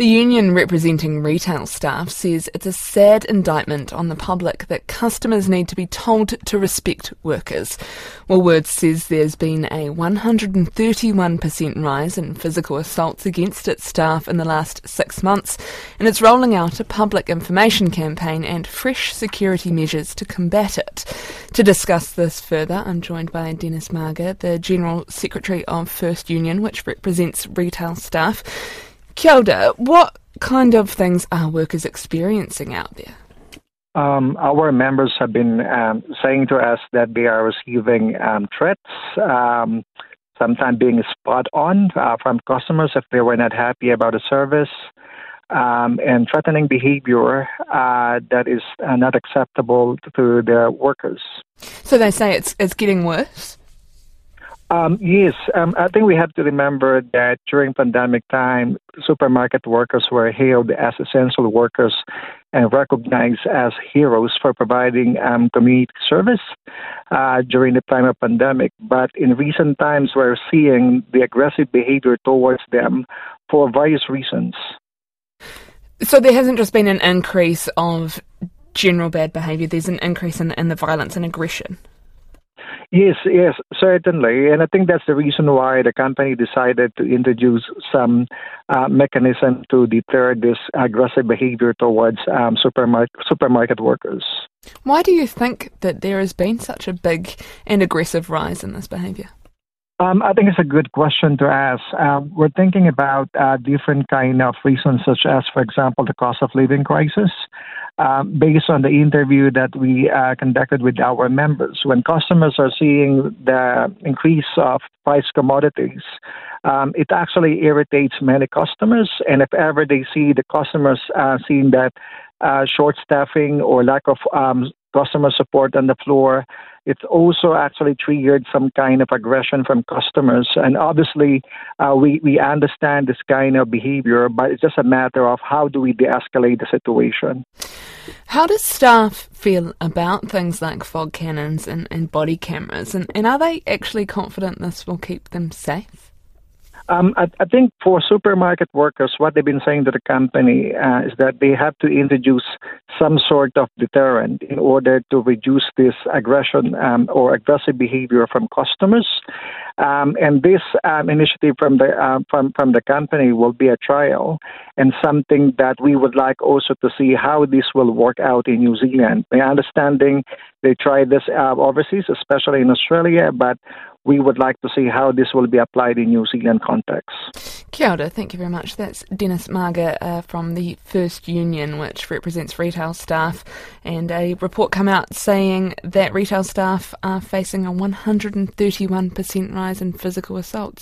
The union representing retail staff says it's a sad indictment on the public that customers need to be told to respect workers. Woolworths says there's been a 131% rise in physical assaults against its staff in the last six months, and it's rolling out a public information campaign and fresh security measures to combat it. To discuss this further, I'm joined by Dennis Maga, the General Secretary of First Union, which represents retail staff. Kia ora, what kind of things are workers experiencing out there? Um, our members have been um, saying to us that they are receiving um, threats, um, sometimes being spot on uh, from customers if they were not happy about a service, um, and threatening behavior uh, that is uh, not acceptable to the workers. So they say it's it's getting worse. Um, yes, um, I think we have to remember that during pandemic time, supermarket workers were hailed as essential workers and recognized as heroes for providing um, community service uh, during the time of pandemic. But in recent times, we're seeing the aggressive behavior towards them for various reasons. So there hasn't just been an increase of general bad behavior; there's an increase in, in the violence and aggression. Yes, yes, certainly. And I think that's the reason why the company decided to introduce some uh, mechanism to deter this aggressive behavior towards um, supermarket, supermarket workers. Why do you think that there has been such a big and aggressive rise in this behavior? Um, I think it's a good question to ask. Um, we're thinking about uh, different kind of reasons, such as, for example, the cost of living crisis. Um, based on the interview that we uh, conducted with our members, when customers are seeing the increase of price commodities, um, it actually irritates many customers. And if ever they see the customers uh, seeing that uh, short staffing or lack of um, customer support on the floor. It's also actually triggered some kind of aggression from customers. And obviously, uh, we, we understand this kind of behavior, but it's just a matter of how do we de escalate the situation. How does staff feel about things like fog cannons and, and body cameras? And, and are they actually confident this will keep them safe? Um, I, I, think for supermarket workers, what they've been saying to the company uh, is that they have to introduce some sort of deterrent in order to reduce this aggression um, or aggressive behavior from customers. Um, and this um, initiative from the uh, from from the company will be a trial and something that we would like also to see how this will work out in New Zealand. My understanding, they tried this uh, overseas, especially in Australia, but we would like to see how this will be applied in New Zealand context. Kia ora, thank you very much. That's Dennis Maga uh, from the First Union, which represents retail staff, and a report come out saying that retail staff are facing a 131% rise in physical assaults.